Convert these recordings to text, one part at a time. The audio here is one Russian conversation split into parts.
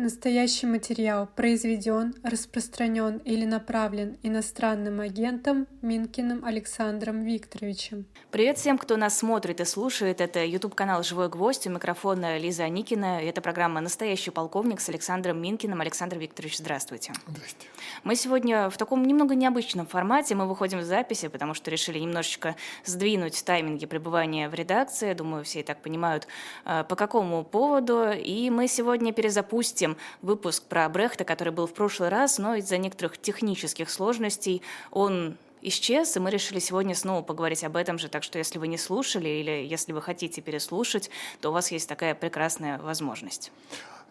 Настоящий материал произведен, распространен или направлен иностранным агентом Минкиным Александром Викторовичем. Привет всем, кто нас смотрит и слушает. Это YouTube-канал «Живой гвоздь». У микрофона Лиза Аникина. Это программа «Настоящий полковник» с Александром Минкиным. Александр Викторович, здравствуйте. Здрасте. Мы сегодня в таком немного необычном формате. Мы выходим в записи, потому что решили немножечко сдвинуть тайминги пребывания в редакции. Думаю, все и так понимают, э, по какому поводу. И мы сегодня перезапустим обсудим выпуск про Брехта, который был в прошлый раз, но из-за некоторых технических сложностей он исчез, и мы решили сегодня снова поговорить об этом же. Так что если вы не слушали или если вы хотите переслушать, то у вас есть такая прекрасная возможность.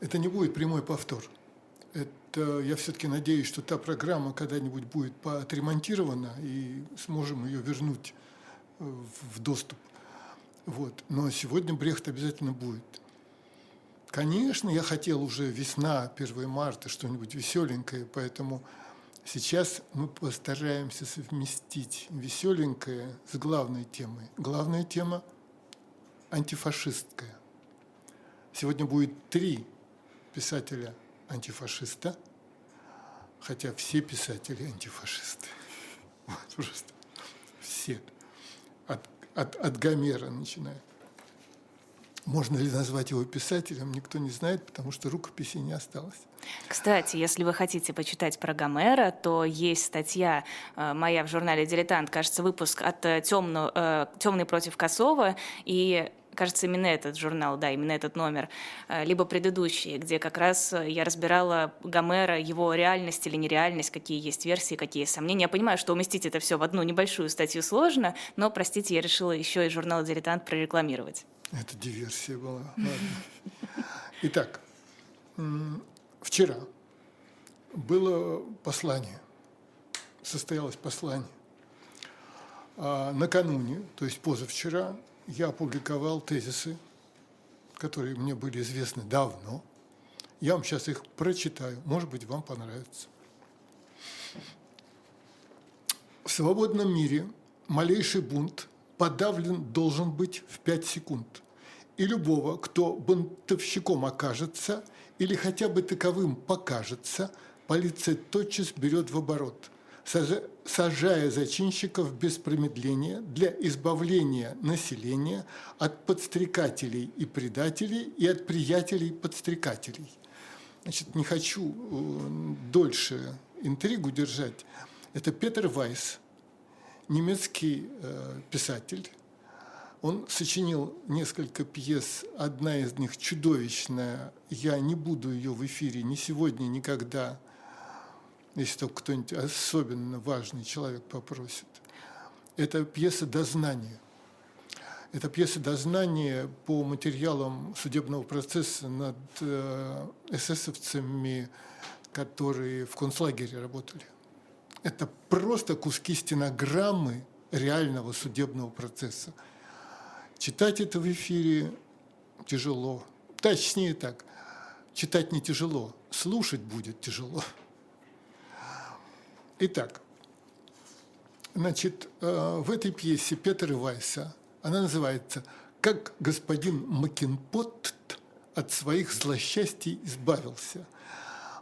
Это не будет прямой повтор. Это, я все-таки надеюсь, что та программа когда-нибудь будет отремонтирована и сможем ее вернуть э, в доступ. Вот. Но сегодня Брехт обязательно будет. Конечно, я хотел уже весна, 1 марта, что-нибудь веселенькое, поэтому сейчас мы постараемся совместить веселенькое с главной темой. Главная тема антифашистская. Сегодня будет три писателя антифашиста, хотя все писатели антифашисты. Вот просто все. От, от, от Гомера начиная. Можно ли назвать его писателем, никто не знает, потому что рукописи не осталось. Кстати, если вы хотите почитать про Гомера, то есть статья э, моя в журнале «Дилетант», кажется, выпуск от э, «Темный против Косова», и кажется, именно этот журнал, да, именно этот номер, э, либо предыдущий, где как раз я разбирала Гомера, его реальность или нереальность, какие есть версии, какие сомнения. Я понимаю, что уместить это все в одну небольшую статью сложно, но, простите, я решила еще и журнал «Дилетант» прорекламировать. Это диверсия была. Итак, вчера было послание, состоялось послание. А накануне, то есть позавчера, я опубликовал тезисы, которые мне были известны давно. Я вам сейчас их прочитаю, может быть, вам понравится. В свободном мире малейший бунт подавлен должен быть в 5 секунд. И любого, кто бунтовщиком окажется или хотя бы таковым покажется, полиция тотчас берет в оборот, сажая зачинщиков без промедления для избавления населения от подстрекателей и предателей и от приятелей подстрекателей. Значит, не хочу э, дольше интригу держать. Это Петер Вайс – немецкий э, писатель. Он сочинил несколько пьес, одна из них чудовищная. Я не буду ее в эфире ни сегодня, никогда, если только кто-нибудь особенно важный человек попросит. Это пьеса «Дознание». Это пьеса «Дознание» по материалам судебного процесса над э, эсэсовцами, которые в концлагере работали. Это просто куски стенограммы реального судебного процесса. Читать это в эфире тяжело. Точнее так, читать не тяжело, слушать будет тяжело. Итак, значит, э, в этой пьесе Петра Вайса, она называется «Как господин Макинпот от своих злосчастий избавился».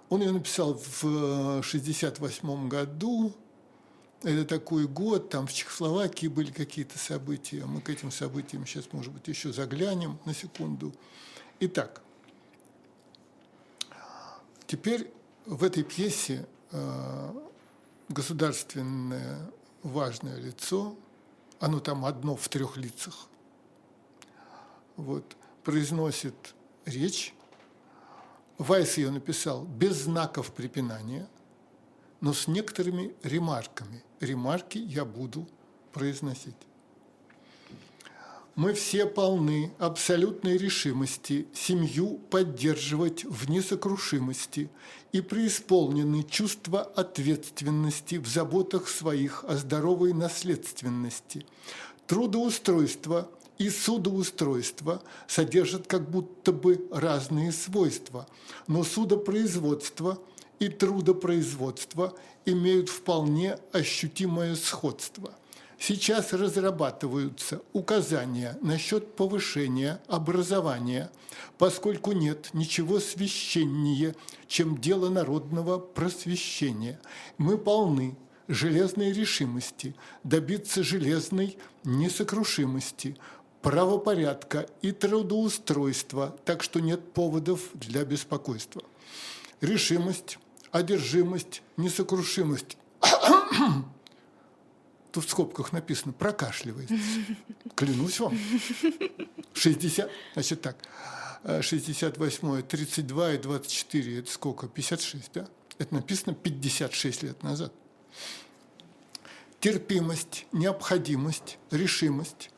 Он ее написал в 1968 году. Это такой год, там в Чехословакии были какие-то события. Мы к этим событиям сейчас, может быть, еще заглянем на секунду. Итак, теперь в этой пьесе э, государственное важное лицо, оно там одно в трех лицах, вот, произносит речь Вайс ее написал без знаков препинания, но с некоторыми ремарками. Ремарки я буду произносить. Мы все полны абсолютной решимости семью поддерживать в несокрушимости и преисполнены чувства ответственности в заботах своих о здоровой наследственности, трудоустройства и судоустройство содержат как будто бы разные свойства, но судопроизводство и трудопроизводство имеют вполне ощутимое сходство. Сейчас разрабатываются указания насчет повышения образования, поскольку нет ничего священнее, чем дело народного просвещения. Мы полны железной решимости добиться железной несокрушимости, правопорядка и трудоустройства, так что нет поводов для беспокойства. Решимость, одержимость, несокрушимость Тут в скобках написано «прокашливается». Клянусь вам. 60, значит так, 68, 32 и 24, это сколько? 56, да? Это написано 56 лет назад. Терпимость, необходимость, решимость,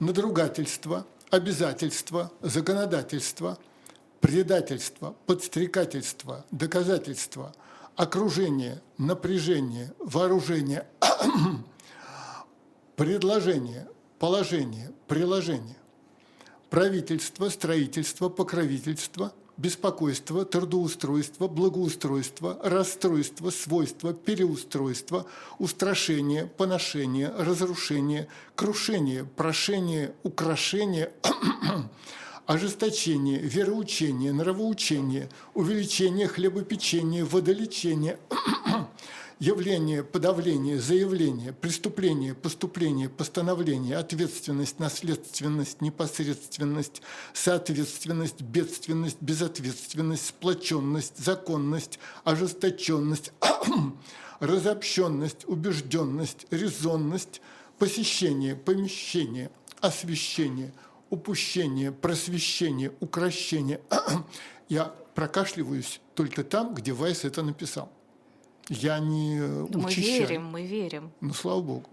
надругательство, обязательство, законодательство, предательство, подстрекательство, доказательство, окружение, напряжение, вооружение – предложение, положение, приложение, правительство, строительство, покровительство, беспокойство, трудоустройство, благоустройство, расстройство, свойство, переустройство, устрашение, поношение, разрушение, крушение, прошение, украшение, ожесточение, вероучение, нравоучение, увеличение хлебопечения, водолечение – явление, подавление, заявление, преступление, поступление, постановление, ответственность, наследственность, непосредственность, соответственность, бедственность, безответственность, сплоченность, законность, ожесточенность, разобщенность, убежденность, резонность, посещение, помещение, освещение, упущение, просвещение, укращение. Я прокашливаюсь только там, где Вайс это написал. Я не Но ну, учащаю. Мы верим, мы верим. Ну, слава богу.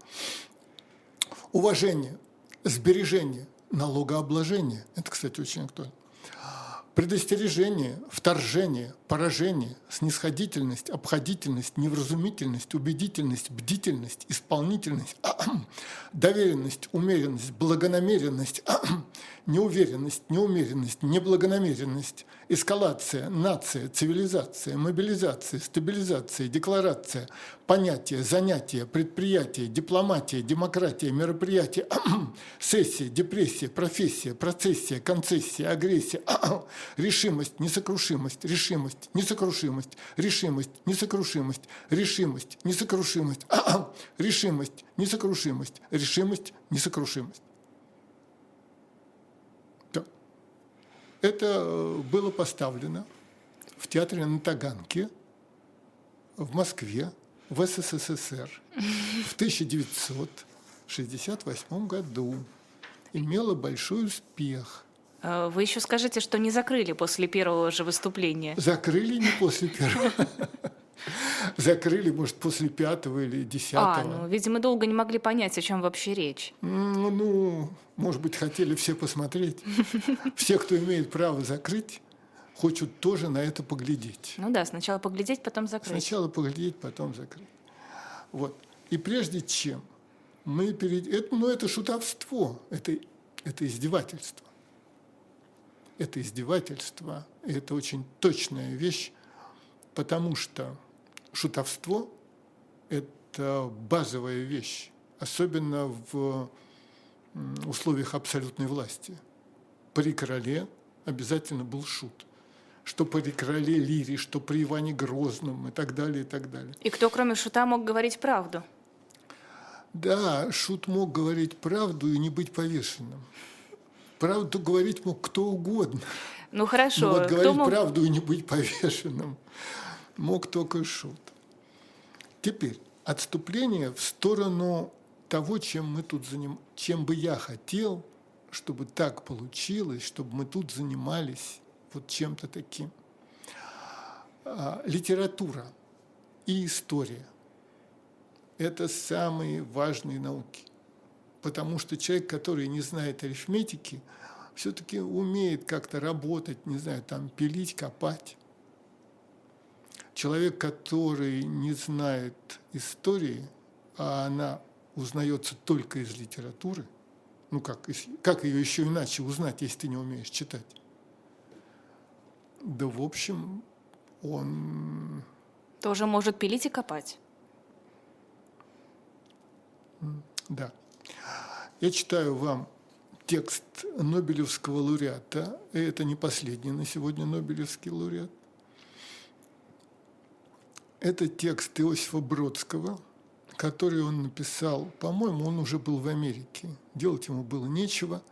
Уважение, сбережение, налогообложение. Это, кстати, очень актуально. Предостережение, вторжение, поражение, снисходительность, обходительность, невразумительность, убедительность, бдительность, исполнительность, доверенность, умеренность, благонамеренность, неуверенность, неумеренность, неблагонамеренность, эскалация, нация, цивилизация, мобилизация, стабилизация, декларация, понятие, занятие, предприятие, дипломатия, демократия, мероприятие, сессия, депрессия, профессия, процессия, концессия, агрессия, решимость, несокрушимость, решимость, несокрушимость, решимость, несокрушимость, решимость, несокрушимость, решимость, несокрушимость, решимость, несокрушимость. Это э, было поставлено в театре на Таганке в Москве, в СССР в 1968 году. Имело большой успех. А вы еще скажите, что не закрыли после первого же выступления. Закрыли не после первого. Закрыли, может, после пятого или десятого. А, ну, видимо, долго не могли понять, о чем вообще речь. Ну, ну, может быть, хотели все посмотреть. Все, кто имеет право закрыть, хочет тоже на это поглядеть. Ну да, сначала поглядеть, потом закрыть. Сначала поглядеть, потом закрыть. Вот. И прежде чем мы перед... Это, ну, это шутовство, это, это издевательство. Это издевательство, это очень точная вещь, потому что шутовство – это базовая вещь, особенно в условиях абсолютной власти. При короле обязательно был шут. Что при короле Лире, что при Иване Грозном и так далее, и так далее. И кто, кроме шута, мог говорить правду? Да, шут мог говорить правду и не быть повешенным. Правду говорить мог кто угодно. Ну хорошо. Но вот говорить мог... правду и не быть повешенным мог только шут. Теперь отступление в сторону того, чем мы тут заним... чем бы я хотел, чтобы так получилось, чтобы мы тут занимались вот чем-то таким. А, литература и история – это самые важные науки, потому что человек, который не знает арифметики, все-таки умеет как-то работать, не знаю, там пилить, копать. Человек, который не знает истории, а она узнается только из литературы, ну как, как ее еще иначе узнать, если ты не умеешь читать? Да, в общем, он... Тоже может пилить и копать. Да. Я читаю вам текст Нобелевского лауреата, и это не последний на сегодня Нобелевский лауреат. Это текст Иосифа Бродского, который он написал, по-моему, он уже был в Америке. Делать ему было нечего,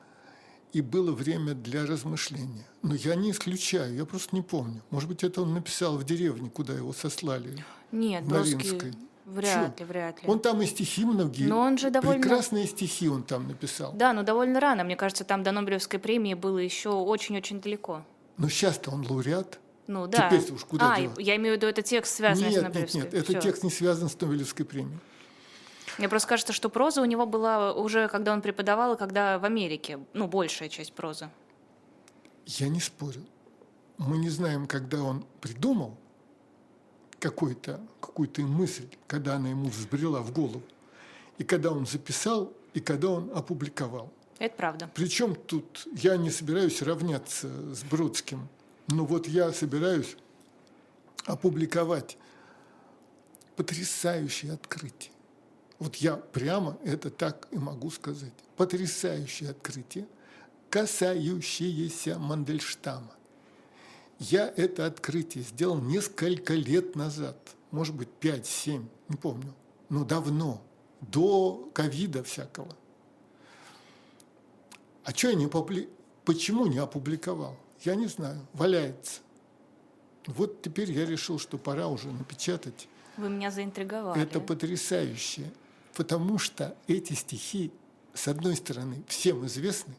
и было время для размышления. Но я не исключаю, я просто не помню. Может быть, это он написал в деревне, куда его сослали. Нет, Бродский вряд Чё? ли, вряд ли. Он там и стихи многие. Но он же довольно- Прекрасные стихи он там написал. Да, но довольно рано. Мне кажется, там до Нобелевской премии было еще очень-очень далеко. Но сейчас-то он лауреат. Ну да. Теперь-то уж куда а, девать? я имею в виду, это текст связанный с нет, нет, Нобелевской. нет, этот Всё. текст не связан с Нобелевской премией. Мне просто кажется, что проза у него была уже, когда он преподавал, и когда в Америке, ну, большая часть прозы. Я не спорю. Мы не знаем, когда он придумал какую-то мысль, когда она ему взбрела в голову, и когда он записал, и когда он опубликовал. Это правда. Причем тут я не собираюсь равняться с Бродским, но вот я собираюсь опубликовать потрясающее открытие. Вот я прямо это так и могу сказать. Потрясающее открытие, касающееся Мандельштама. Я это открытие сделал несколько лет назад, может быть, 5-7, не помню, но давно, до ковида всякого. А что я не опубли... Почему не опубликовал? Я не знаю. Валяется. Вот теперь я решил, что пора уже напечатать. Вы меня заинтриговали. Это потрясающе. Потому что эти стихи, с одной стороны, всем известны,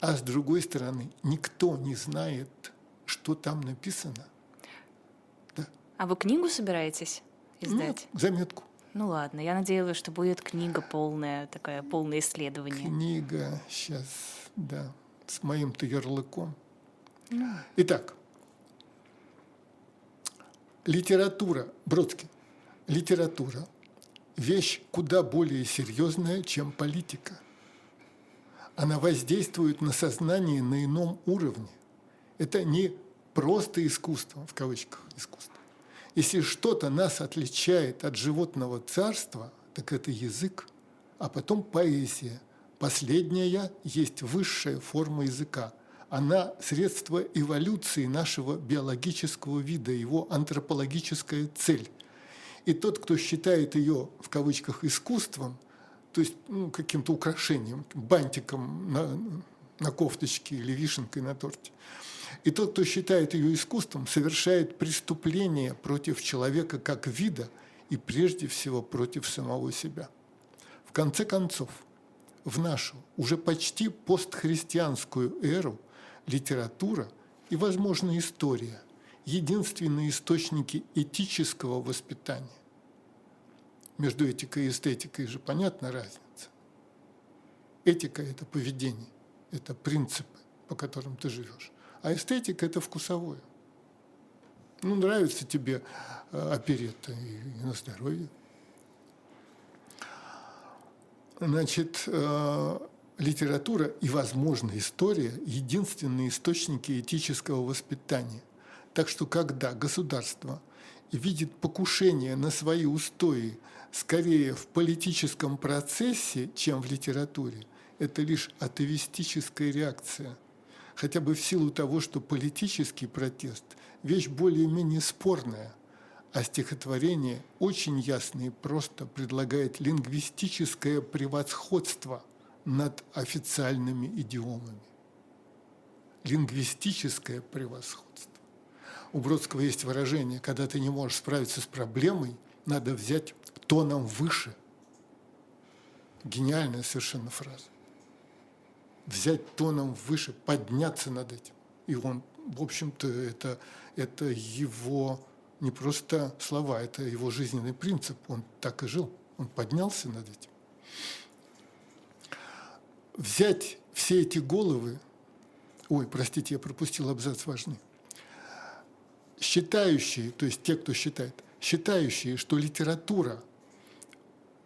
а с другой стороны, никто не знает, что там написано. А вы книгу собираетесь издать? Ну, заметку. Ну ладно, я надеялась, что будет книга полная, такая полное исследование. Книга сейчас, да, с моим-то ярлыком. Итак, литература, Бродский, литература – вещь куда более серьезная, чем политика. Она воздействует на сознание на ином уровне. Это не просто искусство, в кавычках искусство. Если что-то нас отличает от животного царства, так это язык, а потом поэзия. Последняя есть высшая форма языка. Она средство эволюции нашего биологического вида, его антропологическая цель. И тот, кто считает ее в кавычках искусством, то есть ну, каким-то украшением, бантиком на, на кофточке или вишенкой на торте, и тот, кто считает ее искусством, совершает преступление против человека как вида и прежде всего против самого себя. В конце концов, в нашу уже почти постхристианскую эру литература и, возможно, история – единственные источники этического воспитания. Между этикой и эстетикой же понятна разница. Этика – это поведение, это принципы, по которым ты живешь. А эстетика – это вкусовое. Ну, нравится тебе э, оперетта и, на здоровье. Значит, э, литература и, возможно, история – единственные источники этического воспитания. Так что, когда государство видит покушение на свои устои скорее в политическом процессе, чем в литературе, это лишь атеистическая реакция. Хотя бы в силу того, что политический протест – вещь более-менее спорная, а стихотворение очень ясно и просто предлагает лингвистическое превосходство над официальными идиомами. Лингвистическое превосходство. У Бродского есть выражение, когда ты не можешь справиться с проблемой, надо взять тоном выше. Гениальная совершенно фраза. Взять тоном выше, подняться над этим. И он, в общем-то, это, это его не просто слова, это его жизненный принцип. Он так и жил. Он поднялся над этим. Взять все эти головы, ой, простите, я пропустил абзац важный, считающие, то есть те, кто считает, считающие, что литература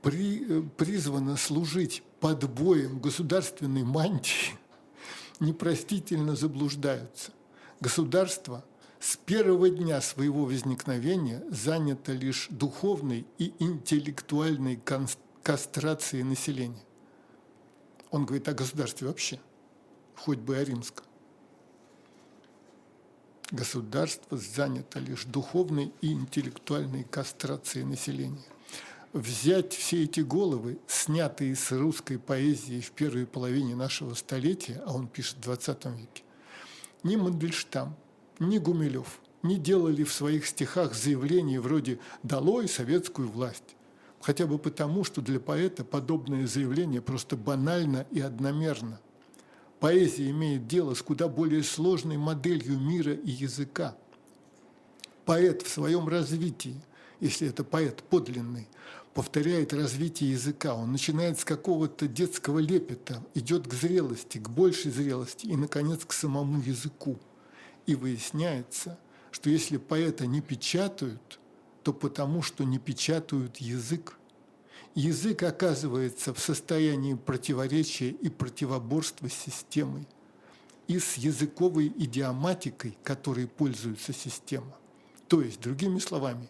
при, призвана служить подбоем государственной мантии, непростительно заблуждаются. Государство с первого дня своего возникновения занято лишь духовной и интеллектуальной кастрации населения. Он говорит о государстве вообще, хоть бы о римском. Государство занято лишь духовной и интеллектуальной кастрацией населения. Взять все эти головы, снятые с русской поэзии в первой половине нашего столетия, а он пишет в 20 веке, ни Мандельштам, ни Гумилев не делали в своих стихах заявлений вроде «долой советскую власть», хотя бы потому, что для поэта подобное заявление просто банально и одномерно. Поэзия имеет дело с куда более сложной моделью мира и языка. Поэт в своем развитии, если это поэт подлинный, повторяет развитие языка. Он начинает с какого-то детского лепета, идет к зрелости, к большей зрелости и, наконец, к самому языку. И выясняется, что если поэта не печатают, то потому, что не печатают язык. Язык оказывается в состоянии противоречия и противоборства с системой и с языковой идиоматикой, которой пользуется система. То есть, другими словами,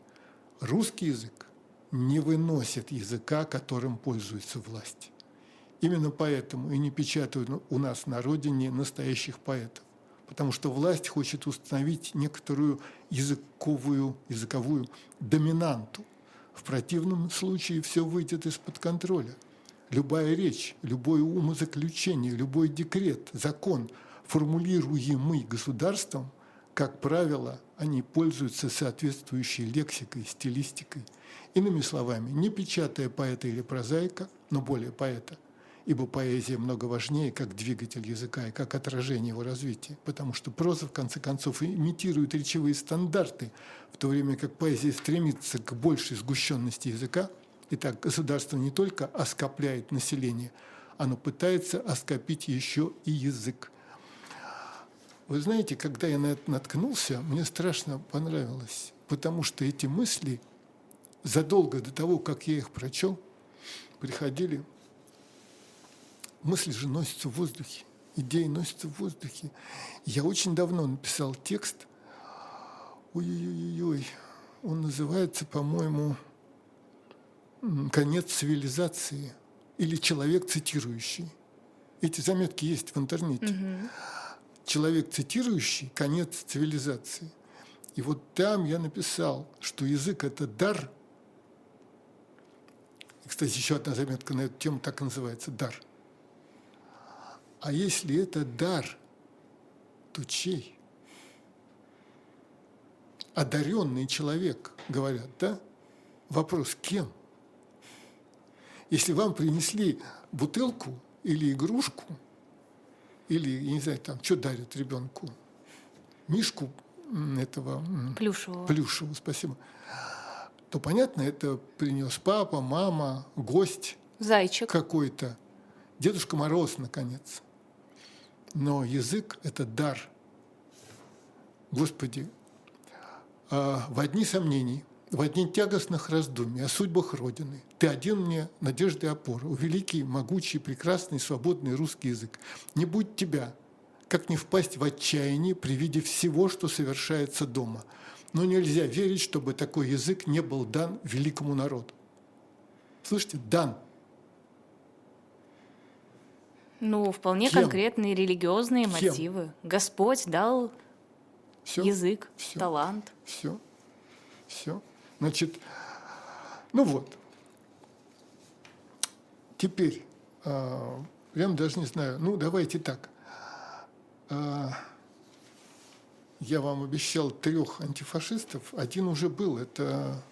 русский язык не выносит языка, которым пользуется власть. Именно поэтому и не печатают у нас на родине настоящих поэтов потому что власть хочет установить некоторую языковую, языковую доминанту. В противном случае все выйдет из-под контроля. Любая речь, любое умозаключение, любой декрет, закон, формулируемый государством, как правило, они пользуются соответствующей лексикой, стилистикой. Иными словами, не печатая поэта или прозаика, но более поэта, ибо поэзия много важнее как двигатель языка и как отражение его развития, потому что проза, в конце концов, имитирует речевые стандарты, в то время как поэзия стремится к большей сгущенности языка, и так государство не только оскопляет население, оно пытается оскопить еще и язык. Вы знаете, когда я на это наткнулся, мне страшно понравилось, потому что эти мысли задолго до того, как я их прочел, приходили мысли же носятся в воздухе, идеи носятся в воздухе. Я очень давно написал текст, ой-ой-ой, он называется, по-моему, «Конец цивилизации» или «Человек цитирующий». Эти заметки есть в интернете. Угу. Человек цитирующий конец цивилизации. И вот там я написал, что язык это дар. И, кстати, еще одна заметка на эту тему так и называется дар. А если это дар, то чей? Одаренный человек, говорят, да? Вопрос, кем? Если вам принесли бутылку или игрушку, или, я не знаю, там, что дарят ребенку? Мишку этого... Плюшевого. Плюшевого, спасибо. То понятно, это принес папа, мама, гость. Зайчик. Какой-то. Дедушка Мороз, наконец. Но язык – это дар. Господи, а, в одни сомнений, в одни тягостных раздумий о судьбах Родины Ты один мне надежды и опора, великий, могучий, прекрасный, свободный русский язык. Не будь тебя, как не впасть в отчаяние при виде всего, что совершается дома. Но нельзя верить, чтобы такой язык не был дан великому народу. Слышите, дан – ну, вполне Кем? конкретные религиозные Кем? мотивы. Господь дал все, язык, все, талант. Все, все. Значит, ну вот. Теперь, э, я даже не знаю, ну давайте так. Э, я вам обещал трех антифашистов. Один уже был, это,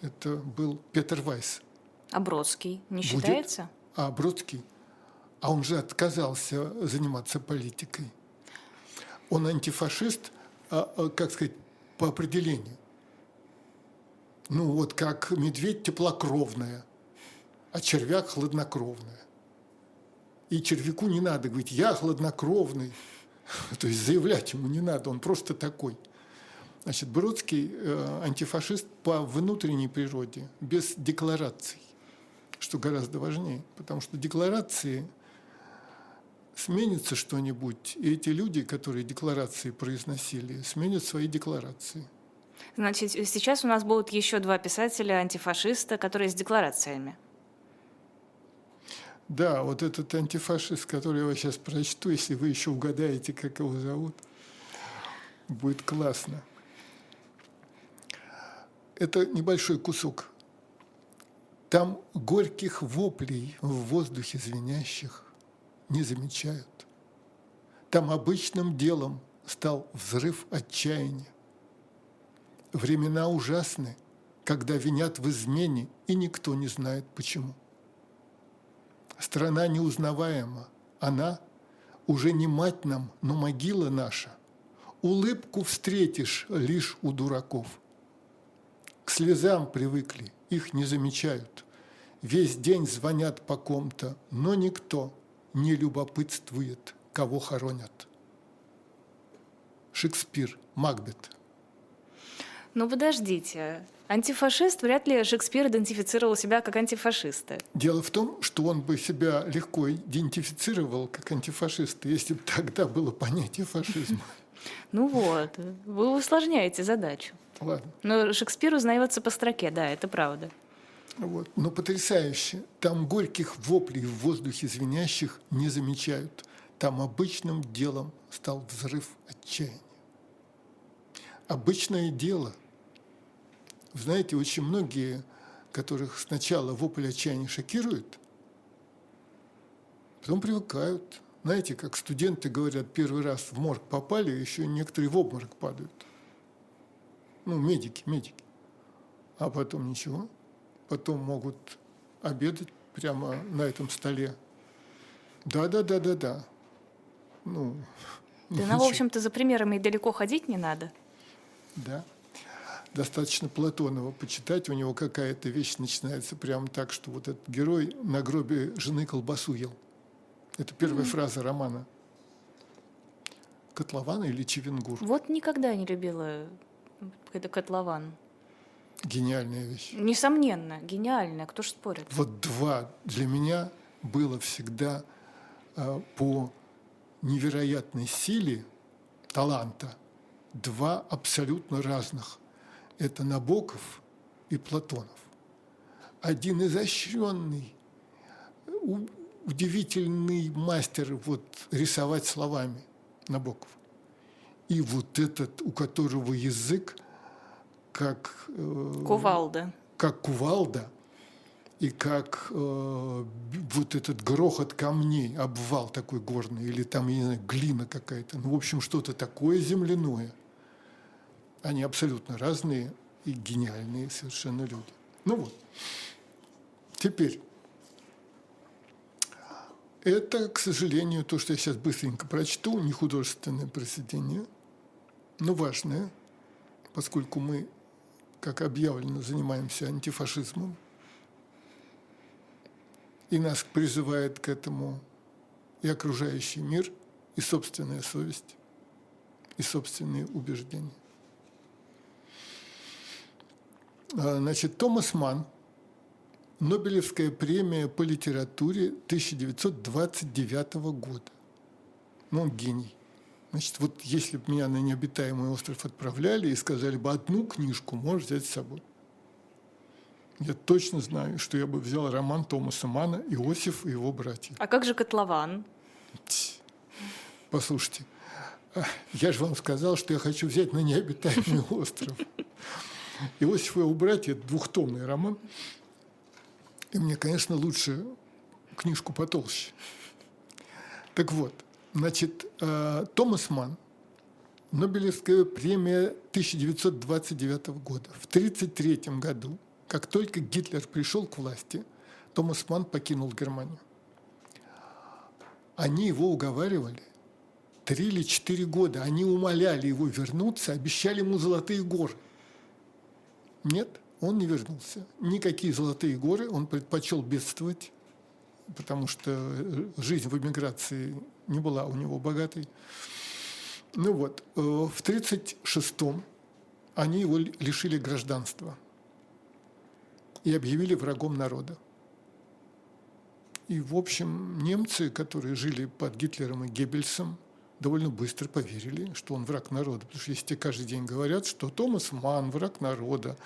это был Петр Вайс. А Бродский не Будет? считается? А Бродский – а он же отказался заниматься политикой. Он антифашист, а, а, как сказать, по определению. Ну вот как медведь теплокровная, а червяк хладнокровная. И червяку не надо говорить, я хладнокровный. То есть заявлять ему не надо, он просто такой. Значит, Бродский э, антифашист по внутренней природе, без деклараций, что гораздо важнее. Потому что декларации сменится что-нибудь, и эти люди, которые декларации произносили, сменят свои декларации. Значит, сейчас у нас будут еще два писателя антифашиста, которые с декларациями. Да, вот этот антифашист, который я сейчас прочту, если вы еще угадаете, как его зовут, будет классно. Это небольшой кусок. Там горьких воплей в воздухе звенящих не замечают. Там обычным делом стал взрыв отчаяния. Времена ужасны, когда винят в измене, и никто не знает почему. Страна неузнаваема, она уже не мать нам, но могила наша. Улыбку встретишь лишь у дураков. К слезам привыкли, их не замечают. Весь день звонят по ком-то, но никто не любопытствует, кого хоронят. Шекспир, Макбет. Ну подождите, антифашист вряд ли Шекспир идентифицировал себя как антифашиста. Дело в том, что он бы себя легко идентифицировал как антифашист, если бы тогда было понятие фашизма. Ну вот, вы усложняете задачу. Ладно. Но Шекспир узнается по строке, да, это правда. Вот. Но потрясающе. Там горьких воплей в воздухе звенящих не замечают. Там обычным делом стал взрыв отчаяния. Обычное дело. Вы знаете, очень многие, которых сначала вопль отчаяния шокирует, потом привыкают. Знаете, как студенты говорят, первый раз в морг попали, еще некоторые в обморок падают. Ну, медики, медики. А потом ничего. Потом могут обедать прямо на этом столе. Да, да, да, да, да. Ну, да, ну, в общем-то, за примерами далеко ходить не надо. Да. Достаточно Платонова почитать, у него какая-то вещь начинается прямо так, что вот этот герой на гробе жены колбасу ел. Это первая mm-hmm. фраза романа. Котлован или Чевенгур? Вот никогда не любила это котлован. Гениальная вещь. Несомненно, гениальная. Кто ж спорит? Вот два для меня было всегда э, по невероятной силе таланта два абсолютно разных. Это Набоков и Платонов. Один изощренный, удивительный мастер вот рисовать словами Набоков. И вот этот, у которого язык как... Э, кувалда. Как кувалда, и как э, вот этот грохот камней, обвал такой горный, или там, я не знаю, глина какая-то, ну, в общем, что-то такое земляное. Они абсолютно разные и гениальные совершенно люди. Ну вот. Теперь. Это, к сожалению, то, что я сейчас быстренько прочту, не художественное произведение, но важное, поскольку мы, как объявлено, занимаемся антифашизмом, и нас призывает к этому и окружающий мир, и собственная совесть, и собственные убеждения. А, значит, Томас Манн, Нобелевская премия по литературе 1929 года. Ну, он гений. Значит, вот если бы меня на необитаемый остров отправляли и сказали бы, одну книжку можешь взять с собой – я точно знаю, что я бы взял роман Томаса Мана «Иосиф и его братья». А как же котлован? Послушайте, а, я же вам сказал, что я хочу взять на необитаемый остров. «Иосиф и его братья» – это двухтомный роман. И мне, конечно, лучше книжку потолще. Так вот, значит, а, Томас Ман, Нобелевская премия 1929 года. В 1933 году как только Гитлер пришел к власти, Томас Ман покинул Германию. Они его уговаривали три или четыре года. Они умоляли его вернуться, обещали ему золотые горы. Нет, он не вернулся. Никакие золотые горы, он предпочел бедствовать, потому что жизнь в эмиграции не была у него богатой. Ну вот, э, в 1936-м они его лишили гражданства – и объявили врагом народа. И, в общем, немцы, которые жили под Гитлером и Геббельсом, довольно быстро поверили, что он враг народа. Потому что если тебе каждый день говорят, что Томас Ман враг народа,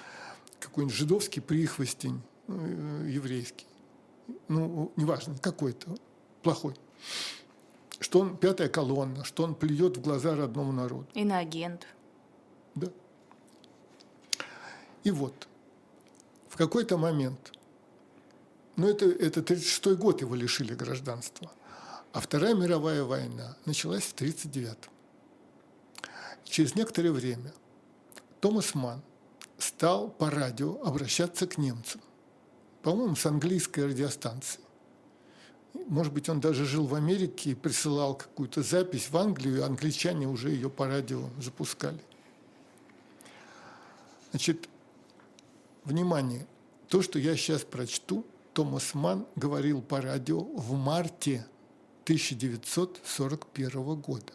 какой-нибудь жидовский прихвостень, э, еврейский, ну, неважно, какой-то, плохой, что он пятая колонна, что он плюет в глаза родному народу. Иноагент. Да. И вот, в какой-то момент, ну это, это 36-й год его лишили гражданства, а Вторая мировая война началась в 1939 Через некоторое время Томас Ман стал по радио обращаться к немцам, по-моему, с английской радиостанции. Может быть, он даже жил в Америке и присылал какую-то запись в Англию, и англичане уже ее по радио запускали. Значит, внимание, то, что я сейчас прочту, Томас Ман говорил по радио в марте 1941 года.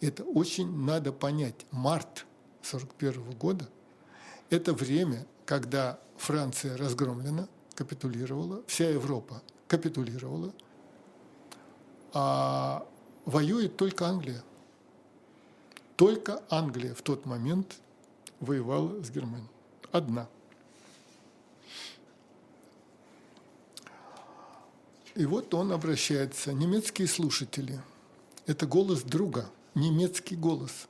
Это очень надо понять. Март 1941 года – это время, когда Франция разгромлена, капитулировала, вся Европа капитулировала, а воюет только Англия. Только Англия в тот момент воевала с Германией. Одна. И вот он обращается. Немецкие слушатели – это голос друга, немецкий голос.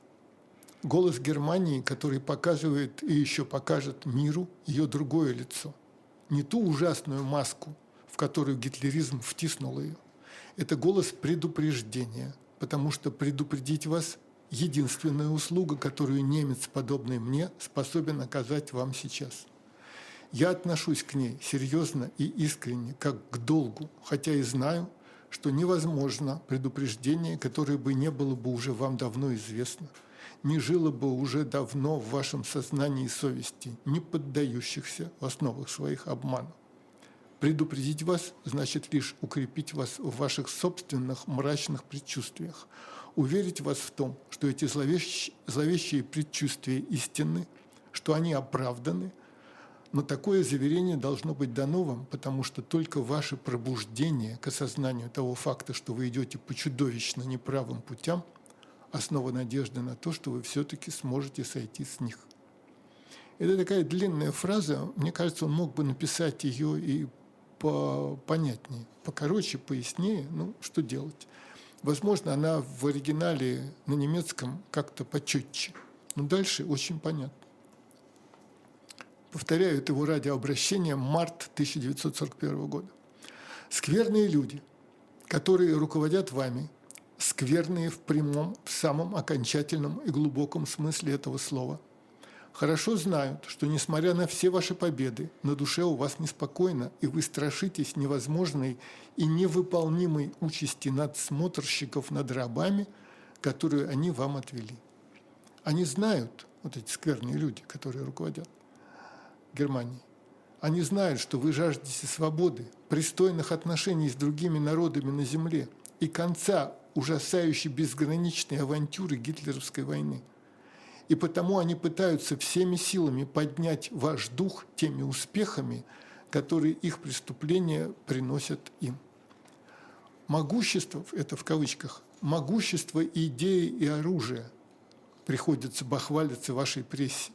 Голос Германии, который показывает и еще покажет миру ее другое лицо. Не ту ужасную маску, в которую гитлеризм втиснул ее. Это голос предупреждения, потому что предупредить вас – единственная услуга, которую немец, подобный мне, способен оказать вам сейчас – я отношусь к ней серьезно и искренне, как к долгу, хотя и знаю, что невозможно предупреждение, которое бы не было бы уже вам давно известно, не жило бы уже давно в вашем сознании и совести, не поддающихся в основах своих обману. Предупредить вас значит лишь укрепить вас в ваших собственных мрачных предчувствиях, уверить вас в том, что эти зловещие, зловещие предчувствия истинны, что они оправданы – но такое заверение должно быть дано вам, потому что только ваше пробуждение к осознанию того факта, что вы идете по чудовищно неправым путям, основа надежды на то, что вы все-таки сможете сойти с них. Это такая длинная фраза, мне кажется, он мог бы написать ее и понятнее, покороче, пояснее, ну, что делать. Возможно, она в оригинале на немецком как-то почетче, но дальше очень понятно повторяю, это его радиообращение, март 1941 года. Скверные люди, которые руководят вами, скверные в прямом, в самом окончательном и глубоком смысле этого слова, хорошо знают, что несмотря на все ваши победы, на душе у вас неспокойно, и вы страшитесь невозможной и невыполнимой участи надсмотрщиков над рабами, которую они вам отвели. Они знают, вот эти скверные люди, которые руководят, Германии. Они знают, что вы жаждете свободы, пристойных отношений с другими народами на земле и конца ужасающей безграничной авантюры гитлеровской войны. И потому они пытаются всеми силами поднять ваш дух теми успехами, которые их преступления приносят им. Могущество, это в кавычках, могущество идеи и оружия приходится бахвалиться вашей прессе.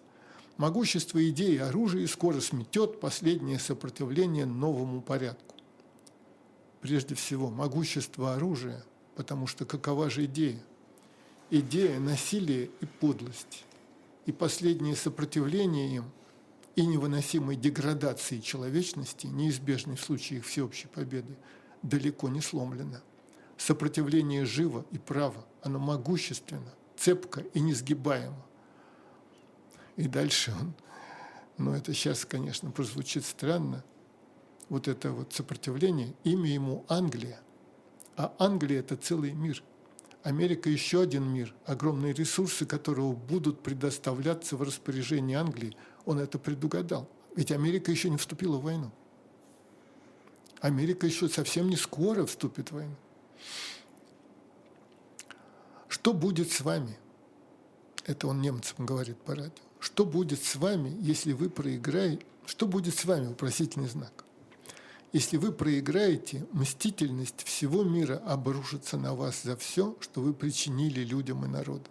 Могущество идеи оружия скоро сметет последнее сопротивление новому порядку. Прежде всего, могущество оружия, потому что какова же идея? Идея насилия и подлости, и последнее сопротивление им, и невыносимой деградации человечности, неизбежной в случае их всеобщей победы, далеко не сломлено. Сопротивление живо и право, оно могущественно, цепко и несгибаемо. И дальше он, ну это сейчас, конечно, прозвучит странно, вот это вот сопротивление, имя ему Англия. А Англия – это целый мир. Америка – еще один мир, огромные ресурсы которого будут предоставляться в распоряжение Англии. Он это предугадал. Ведь Америка еще не вступила в войну. Америка еще совсем не скоро вступит в войну. Что будет с вами? Это он немцам говорит по радио. Что будет с вами, если вы проиграете? Что будет с вами? Вопросительный знак. Если вы проиграете, мстительность всего мира обрушится на вас за все, что вы причинили людям и народу.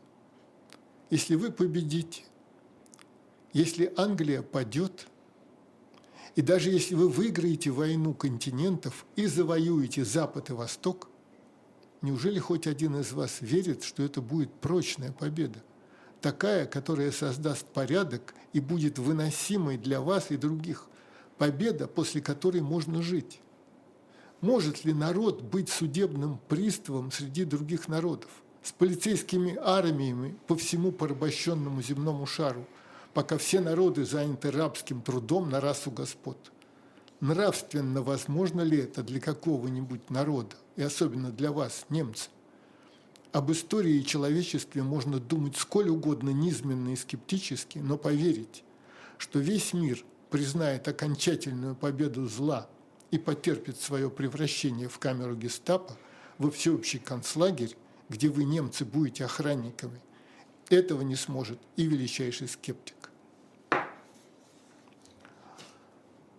Если вы победите, если Англия падет, И даже если вы выиграете войну континентов и завоюете Запад и Восток, неужели хоть один из вас верит, что это будет прочная победа? Такая, которая создаст порядок и будет выносимой для вас и других. Победа, после которой можно жить. Может ли народ быть судебным приставом среди других народов? С полицейскими армиями по всему порабощенному земному шару – пока все народы заняты рабским трудом на расу господ. Нравственно возможно ли это для какого-нибудь народа, и особенно для вас, немцы? Об истории и человечестве можно думать сколь угодно низменно и скептически, но поверить, что весь мир признает окончательную победу зла и потерпит свое превращение в камеру гестапо, во всеобщий концлагерь, где вы, немцы, будете охранниками, этого не сможет и величайший скептик.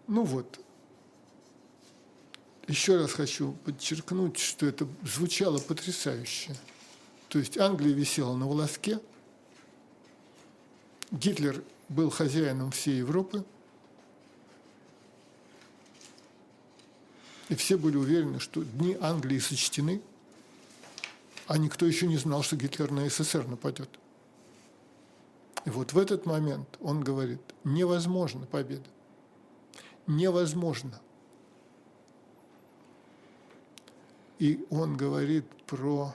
Ну вот, еще раз хочу подчеркнуть, что это звучало потрясающе. То есть Англия висела на волоске, Гитлер был хозяином всей Европы, и все были уверены, что дни Англии сочтены, а никто еще не знал, что Гитлер на СССР нападет. И вот в этот момент он говорит, невозможно победа невозможно. И он говорит про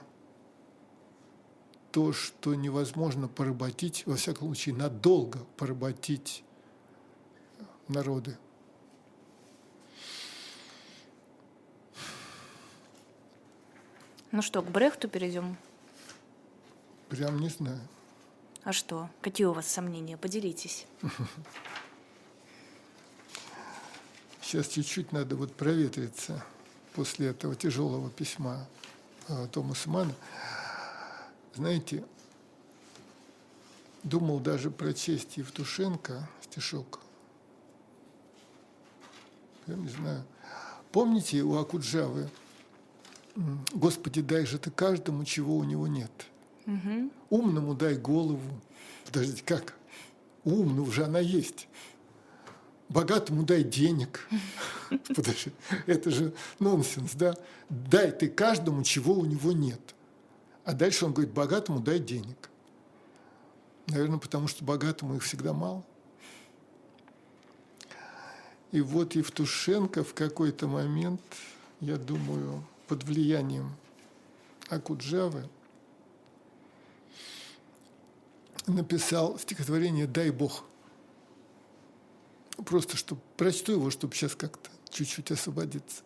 то, что невозможно поработить, во всяком случае, надолго поработить народы. Ну что, к Брехту перейдем? Прям не знаю. А что? Какие у вас сомнения? Поделитесь. Сейчас чуть-чуть надо вот проветриться после этого тяжелого письма э, Томаса Мана. Знаете, думал даже прочесть Евтушенко стишок. Я не знаю. Помните у Акуджавы «Господи, дай же ты каждому, чего у него нет». Угу. Умному дай голову. Подождите, как? Умну уже она есть богатому дай денег. Подожди, это же нонсенс, да? Дай ты каждому, чего у него нет. А дальше он говорит, богатому дай денег. Наверное, потому что богатому их всегда мало. И вот Евтушенко в какой-то момент, я думаю, под влиянием Акуджавы написал стихотворение «Дай Бог». Просто, чтобы прочту его, чтобы сейчас как-то чуть-чуть освободиться.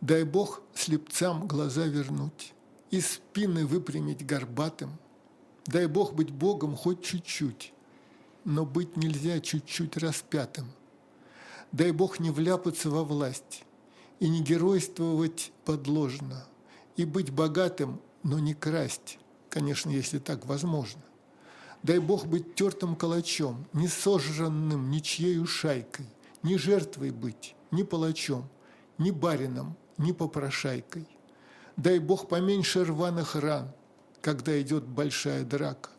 Дай Бог слепцам глаза вернуть и спины выпрямить горбатым. Дай Бог быть Богом хоть чуть-чуть, но быть нельзя чуть-чуть распятым. Дай Бог не вляпаться во власть и не геройствовать подложно, и быть богатым, но не красть, конечно, если так возможно. Дай Бог быть тертым калачом, не сожранным ничьею шайкой, не жертвой быть, ни палачом, ни барином, ни попрошайкой. Дай Бог поменьше рваных ран, когда идет большая драка.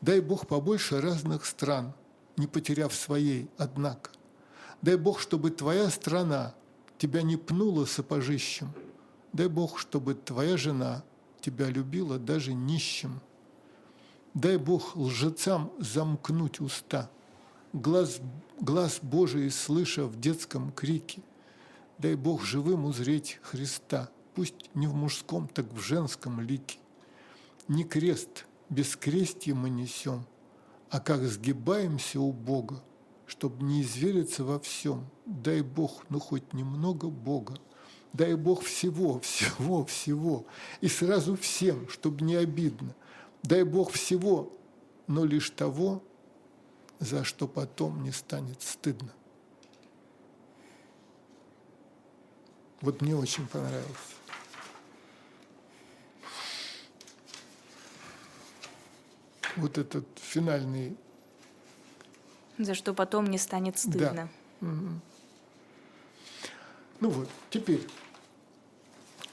Дай Бог побольше разных стран, не потеряв своей, однако. Дай Бог, чтобы твоя страна тебя не пнула сапожищем. Дай Бог, чтобы твоя жена тебя любила даже нищим. Дай Бог лжецам замкнуть уста, глаз, глаз Божий слыша в детском крике. Дай Бог живым узреть Христа, пусть не в мужском, так в женском лике. Не крест, без крестья мы несем, а как сгибаемся у Бога, чтоб не извериться во всем. Дай Бог, ну хоть немного Бога. Дай Бог всего, всего, всего. И сразу всем, чтобы не обидно. Дай Бог всего, но лишь того, за что потом не станет стыдно. Вот мне очень понравилось. Вот этот финальный... За что потом не станет стыдно. Да. Угу. Ну вот, теперь.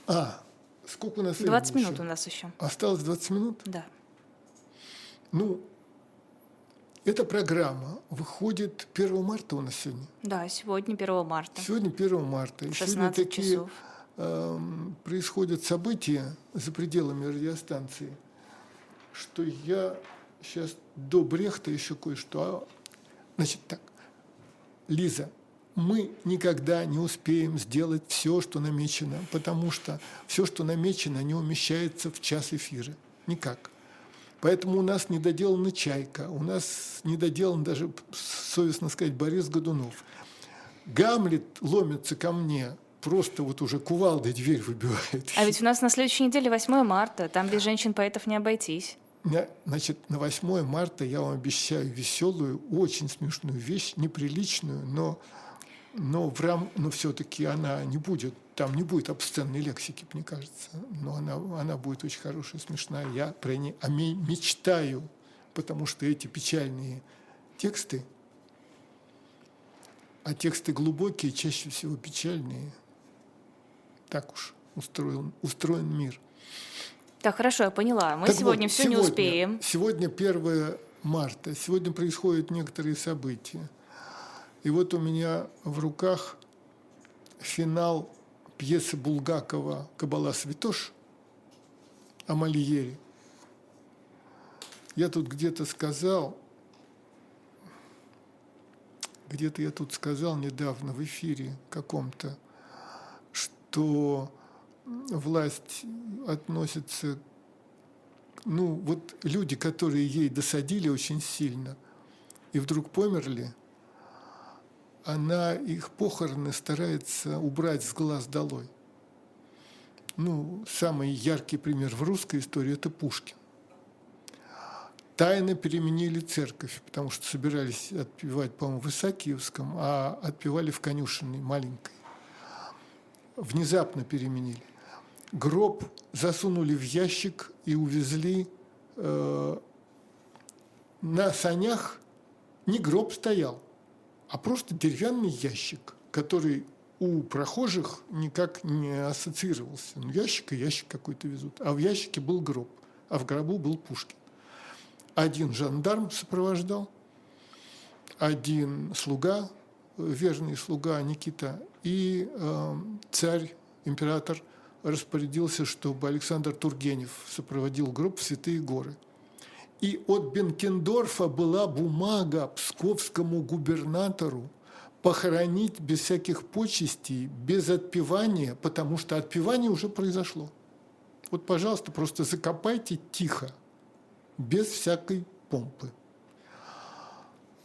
А, сколько у нас 20 минут еще? у нас еще. Осталось 20 минут? Да. Ну, Эта программа выходит 1 марта у нас сегодня. Да, сегодня 1 марта. Сегодня 1 марта. В 16 16 такие часов. э, происходят события за пределами радиостанции, что я сейчас до Брехта еще кое-что. Значит так, Лиза, мы никогда не успеем сделать все, что намечено, потому что все, что намечено, не умещается в час эфира. Никак. Поэтому у нас не доделана «Чайка», у нас не доделан даже, совестно сказать, Борис Годунов. Гамлет ломится ко мне, просто вот уже кувалдой дверь выбивает. А ведь у нас на следующей неделе 8 марта, там без женщин-поэтов не обойтись. На- Значит, на 8 марта я вам обещаю веселую, очень смешную вещь, неприличную, но, но, в рам... но все-таки она не будет, там не будет обсценной лексики, мне кажется, но она, она будет очень хорошая, смешная. Я про о ней мечтаю, потому что эти печальные тексты, а тексты глубокие, чаще всего печальные, так уж устроен, устроен мир. Так, хорошо, я поняла. Мы Так сегодня вот, все не сегодня- успеем. Сегодня 1 марта. Сегодня происходят некоторые события. И вот у меня в руках финал пьесы Булгакова «Кабала Святош» о Мольере. Я тут где-то сказал, где-то я тут сказал недавно в эфире каком-то, что власть относится ну, вот люди, которые ей досадили очень сильно и вдруг померли, она их похороны старается убрать с глаз долой. Ну, самый яркий пример в русской истории – это Пушкин. Тайно переменили церковь, потому что собирались отпевать, по-моему, в Исаакиевском, а отпевали в конюшенной маленькой. Внезапно переменили гроб засунули в ящик и увезли э, на санях. Не гроб стоял, а просто деревянный ящик, который у прохожих никак не ассоциировался. Ну, ящик и ящик какой-то везут. А в ящике был гроб, а в гробу был Пушкин. Один жандарм сопровождал, один слуга, верный слуга Никита, и э, царь, император – распорядился, чтобы Александр Тургенев сопроводил гроб в Святые горы. И от Бенкендорфа была бумага псковскому губернатору похоронить без всяких почестей, без отпевания, потому что отпевание уже произошло. Вот, пожалуйста, просто закопайте тихо, без всякой помпы.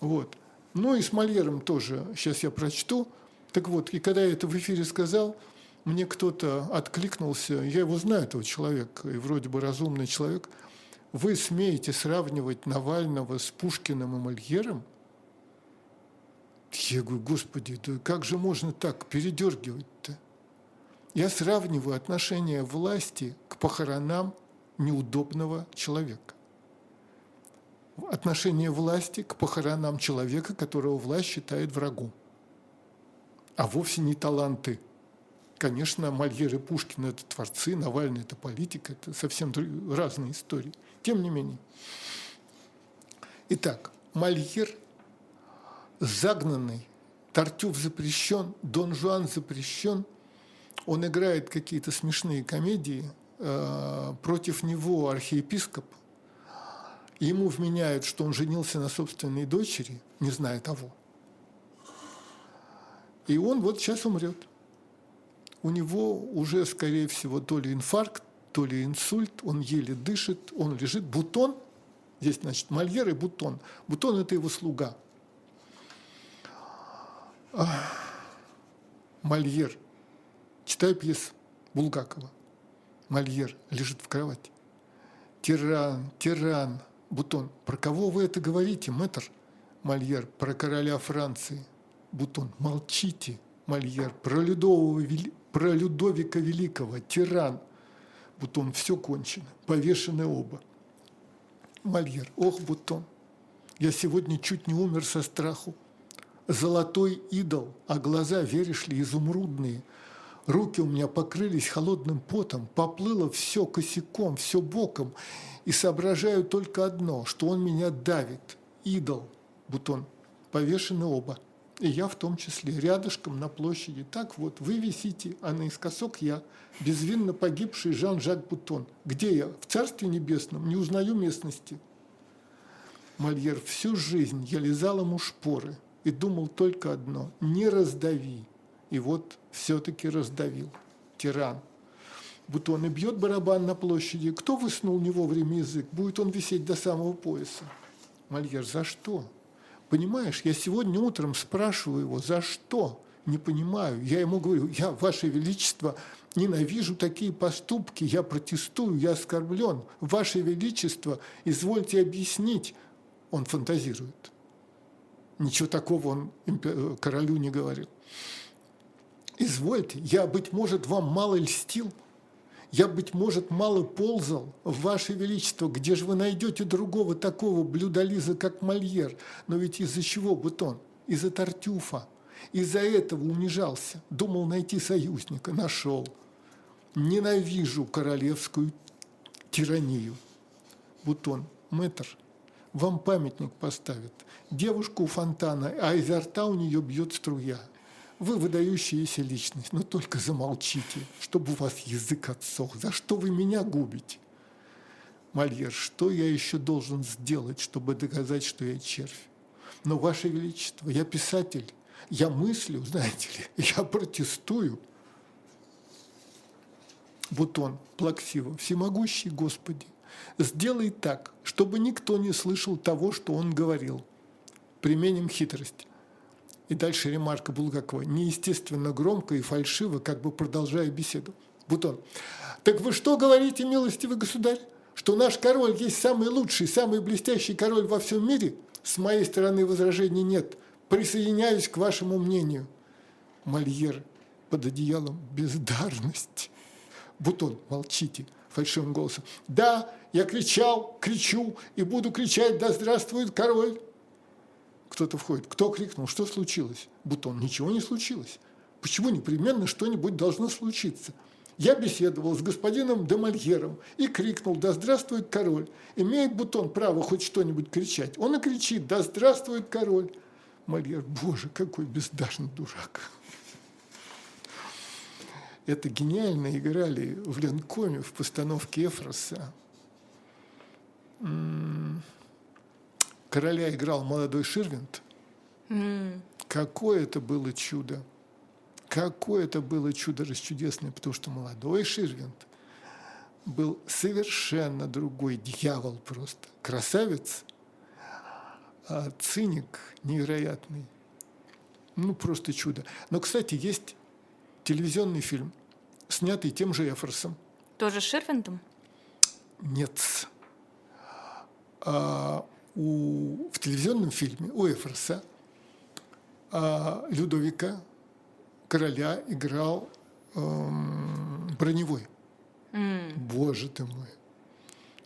Вот. Ну и с Мольером тоже, сейчас я прочту. Так вот, и когда я это в эфире сказал, мне кто-то откликнулся, я его знаю, этого человека, и вроде бы разумный человек, вы смеете сравнивать Навального с Пушкиным и Мольером? Я говорю, господи, да как же можно так передергивать-то? Я сравниваю отношение власти к похоронам неудобного человека. Отношение власти к похоронам человека, которого власть считает врагом. А вовсе не таланты Конечно, Мольер и Пушкин – это творцы, Навальный – это политик, это совсем разные истории. Тем не менее. Итак, Мольер загнанный, Тартюф запрещен, Дон Жуан запрещен, он играет какие-то смешные комедии, э, против него архиепископ, ему вменяют, что он женился на собственной дочери, не зная того. И он вот сейчас умрет у него уже, скорее всего, то ли инфаркт, то ли инсульт, он еле дышит, он лежит. Бутон, здесь, значит, Мольер и Бутон. Бутон – это его слуга. Мольер. Читаю пьесу Булгакова. Мольер лежит в кровати. Тиран, тиран, Бутон. Про кого вы это говорите, мэтр? Мольер. Про короля Франции. Бутон. Молчите, Мольер. Про Людового про Людовика Великого, тиран. Бутон, все кончено, повешены оба. Мольер, ох, Бутон, я сегодня чуть не умер со страху. Золотой идол, а глаза, веришь ли, изумрудные. Руки у меня покрылись холодным потом, поплыло все косяком, все боком, и соображаю только одно, что он меня давит. идол, Бутон, повешены оба. И я в том числе, рядышком на площади. Так вот, вы висите, а наискосок я, безвинно погибший Жан-Жак Бутон. Где я? В Царстве Небесном, не узнаю местности. Мольер всю жизнь я лизал ему шпоры и думал только одно – не раздави. И вот все-таки раздавил. Тиран. Бутон и бьет барабан на площади. Кто выснул не вовремя язык? Будет он висеть до самого пояса. Мольер, за что? Понимаешь, я сегодня утром спрашиваю его, за что? Не понимаю. Я ему говорю, я, Ваше Величество, ненавижу такие поступки, я протестую, я оскорблен. Ваше Величество, извольте объяснить. Он фантазирует. Ничего такого он королю не говорил. Извольте, я, быть может, вам мало льстил – я, быть может, мало ползал, Ваше Величество, где же вы найдете другого такого блюдолиза, как Мольер? Но ведь из-за чего Бутон? Из-за Тартюфа. Из-за этого унижался. Думал найти союзника, нашел. Ненавижу королевскую тиранию. Бутон, мэтр, вам памятник поставят. Девушку у фонтана, а изо рта у нее бьет струя – вы выдающаяся личность, но только замолчите, чтобы у вас язык отсох. За что вы меня губите? Мольер, что я еще должен сделать, чтобы доказать, что я червь? Но, Ваше Величество, я писатель, я мыслю, знаете ли, я протестую. Бутон, плаксиво, всемогущий Господи, сделай так, чтобы никто не слышал того, что он говорил. Применим хитрость. И дальше ремарка Булгакова. Неестественно громко и фальшиво, как бы продолжая беседу. Бутон. Так вы что говорите, милостивый государь? Что наш король есть самый лучший, самый блестящий король во всем мире? С моей стороны возражений нет. Присоединяюсь к вашему мнению. Мольер под одеялом бездарность. Бутон, молчите фальшивым голосом. Да, я кричал, кричу и буду кричать, да здравствует король кто-то входит. Кто крикнул? Что случилось? Бутон. Ничего не случилось. Почему непременно что-нибудь должно случиться? Я беседовал с господином Демальером и крикнул «Да здравствует король!» Имеет Бутон право хоть что-нибудь кричать? Он и кричит «Да здравствует король!» Мольер, боже, какой бездашный дурак. Это гениально играли в Ленкоме в постановке Эфроса короля играл молодой Ширвинд. Mm. Какое это было чудо! Какое это было чудо расчудесное, потому что молодой Ширвинд был совершенно другой дьявол просто. Красавец, а циник невероятный. Ну, просто чудо. Но, кстати, есть телевизионный фильм, снятый тем же Эфорсом. Тоже Ширвиндом? Нет. А, у, в телевизионном фильме у Эфроса а, Людовика короля играл эм, броневой. Mm. Боже ты мой.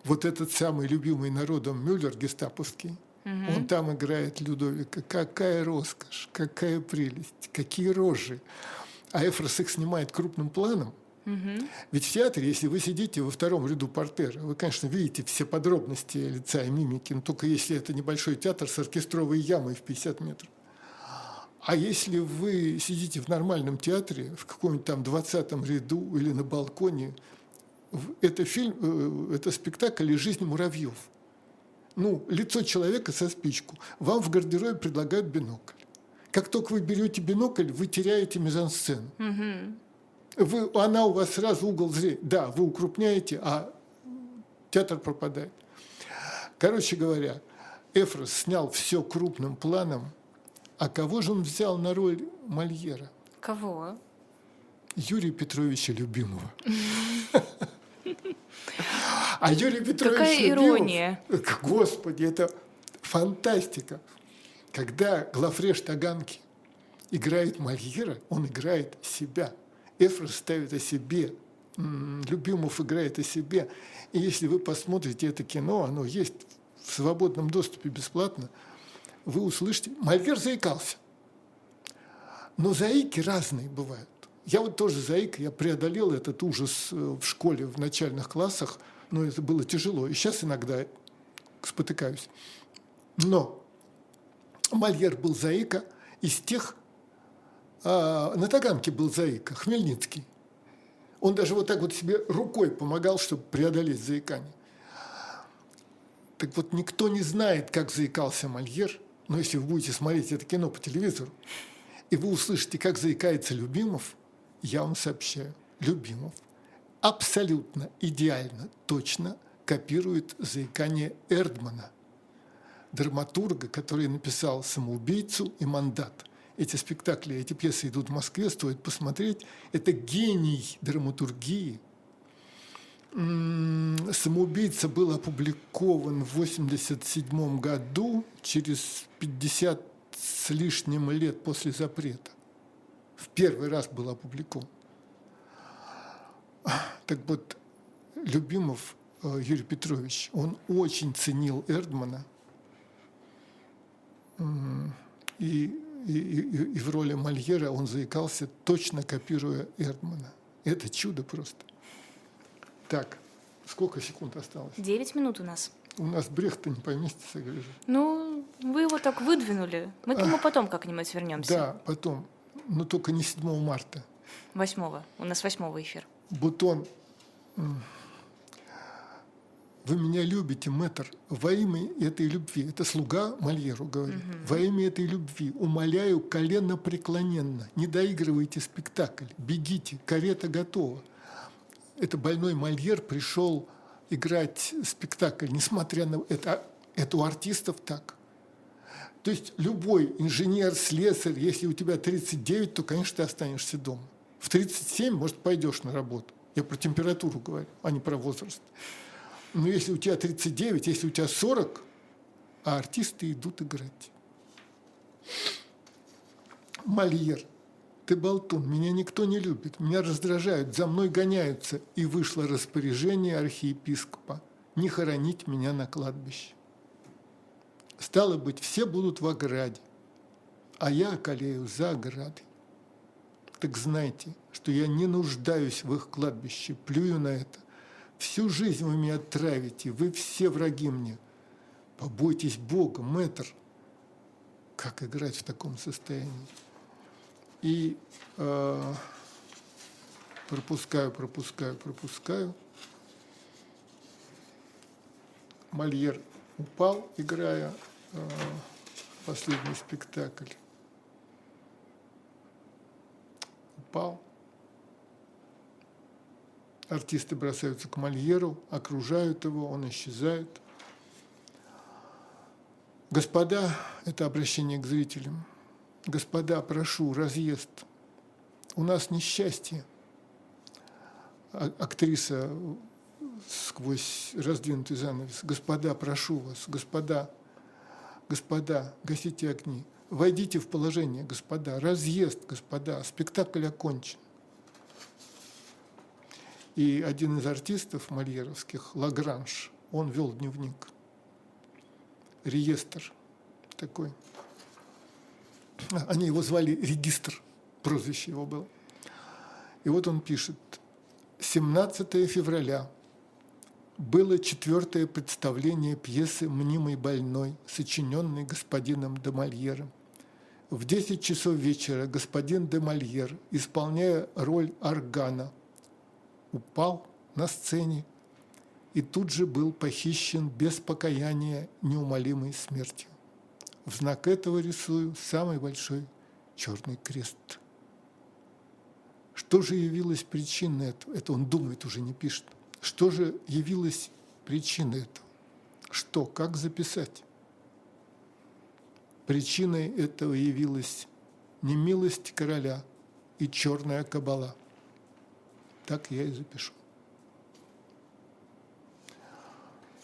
Вот этот самый любимый народом Мюллер гестаповский, mm-hmm. он там играет Людовика. Какая роскошь, какая прелесть, какие рожи. А Эфрос их снимает крупным планом – Угу. Ведь в театре, если вы сидите во втором ряду портера, вы, конечно, видите все подробности лица и мимики, но только если это небольшой театр с оркестровой ямой в 50 метров. А если вы сидите в нормальном театре, в каком-нибудь там 20 ряду или на балконе, это фильм, э, это спектакль из жизни муравьев. Ну, лицо человека со спичку. Вам в гардеробе предлагают бинокль. Как только вы берете бинокль, вы теряете мизансцену. Угу вы, она у вас сразу угол зрения. Да, вы укрупняете, а театр пропадает. Короче говоря, Эфрос снял все крупным планом, а кого же он взял на роль Мольера? Кого? Юрия Петровича Любимого. А Юрий Петрович Какая ирония. Господи, это фантастика. Когда Глафреш Таганки играет Мольера, он играет себя – Эфрос ставит о себе, Любимов играет о себе. И если вы посмотрите это кино, оно есть в свободном доступе бесплатно, вы услышите, Мольер заикался. Но заики разные бывают. Я вот тоже заик, я преодолел этот ужас э, в школе, в начальных классах, но это было тяжело. И сейчас иногда спотыкаюсь. Но Мольер был заика из тех, а, на Таганке был заика, Хмельницкий. Он даже вот так вот себе рукой помогал, чтобы преодолеть заикание. Так вот, никто не знает, как заикался Мольер, но если вы будете смотреть это кино по телевизору, и вы услышите, как заикается Любимов, я вам сообщаю, Любимов абсолютно идеально, точно копирует заикание Эрдмана, драматурга, который написал «Самоубийцу» и «Мандат». Эти спектакли, эти пьесы идут в Москве, стоит посмотреть. Это гений драматургии. «Самоубийца» был опубликован в 1987 году, через 50 с лишним лет после запрета. В первый раз был опубликован. Так вот, Любимов э, Юрий Петрович, он очень ценил Эрдмана и, и, и, и в роли Мольера он заикался, точно копируя Эрдмана. Это чудо просто. Так, сколько секунд осталось? Девять минут у нас. У нас Брехт-то не поместится, вижу. Ну, вы его так выдвинули. Мы к нему потом как-нибудь вернемся. Да, потом. Но только не 7 марта. 8 У нас 8 эфир. Бутон. Вы меня любите, мэтр, во имя этой любви. Это слуга Мольеру говорит. Угу. Во имя этой любви умоляю колено преклоненно. Не доигрывайте спектакль. Бегите, карета готова. Это больной Мольер пришел играть спектакль, несмотря на это. Это у артистов так. То есть любой инженер, слесарь, если у тебя 39, то, конечно, ты останешься дома. В 37, может, пойдешь на работу. Я про температуру говорю, а не про возраст. Но если у тебя 39, если у тебя 40, а артисты идут играть. Мольер, ты болтун, меня никто не любит, меня раздражают, за мной гоняются. И вышло распоряжение архиепископа не хоронить меня на кладбище. Стало быть, все будут в ограде, а я околею за оградой. Так знайте, что я не нуждаюсь в их кладбище, плюю на это. Всю жизнь вы меня травите, вы все враги мне. Побойтесь Бога, мэтр. Как играть в таком состоянии? И э, пропускаю, пропускаю, пропускаю. Мольер упал, играя э, последний спектакль. Упал. Артисты бросаются к Мольеру, окружают его, он исчезает. Господа, это обращение к зрителям. Господа, прошу, разъезд. У нас несчастье. А, актриса сквозь раздвинутый занавес. Господа, прошу вас, господа, господа, гасите огни. Войдите в положение, господа. Разъезд, господа. Спектакль окончен. И один из артистов мольеровских, Лагранж, он вел дневник. Реестр такой. Они его звали Регистр, прозвище его было. И вот он пишет, 17 февраля было четвертое представление пьесы «Мнимый больной», сочиненной господином де Мольером. В 10 часов вечера господин де Мольер, исполняя роль органа, упал на сцене и тут же был похищен без покаяния неумолимой смертью. В знак этого рисую самый большой черный крест. Что же явилось причиной этого? Это он думает, уже не пишет. Что же явилось причиной этого? Что? Как записать? Причиной этого явилась немилость короля и черная кабала – так я и запишу.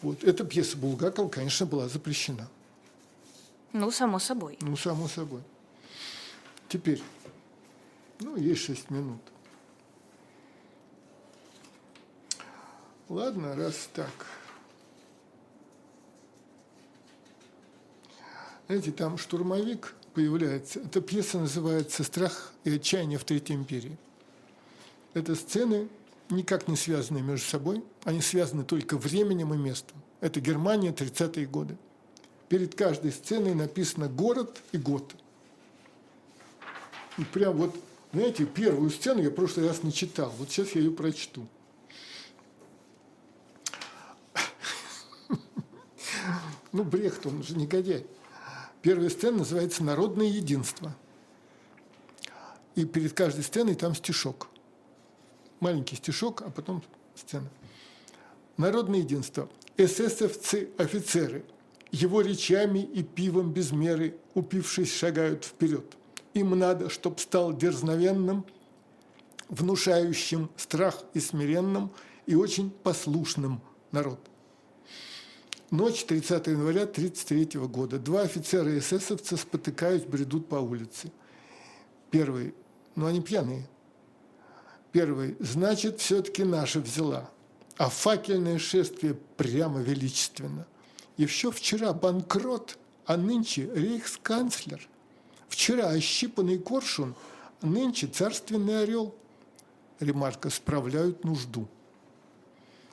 Вот. Эта пьеса Булгакова, конечно, была запрещена. Ну, само собой. Ну, само собой. Теперь, ну, есть шесть минут. Ладно, раз так. Знаете, там штурмовик появляется. Эта пьеса называется «Страх и отчаяние в Третьей империи». Это сцены никак не связаны между собой, они связаны только временем и местом. Это Германия, 30-е годы. Перед каждой сценой написано город и год. И прям вот, знаете, первую сцену я в прошлый раз не читал. Вот сейчас я ее прочту. Ну, Брехт, он же негодяй. Первая сцена называется «Народное единство». И перед каждой сценой там стишок. Маленький стишок, а потом сцена. Народное единство. Эсэсовцы-офицеры его речами и пивом без меры, упившись, шагают вперед. Им надо, чтоб стал дерзновенным, внушающим страх и смиренным, и очень послушным народ – Ночь 30 января 1933 года. Два офицера и эсэсовца, спотыкаясь, бредут по улице. Первый, ну они пьяные. Первый, значит, все-таки наша взяла. А факельное шествие прямо величественно. Еще вчера банкрот, а нынче рейхсканцлер. Вчера ощипанный коршун, а нынче царственный орел. Ремарка «справляют нужду».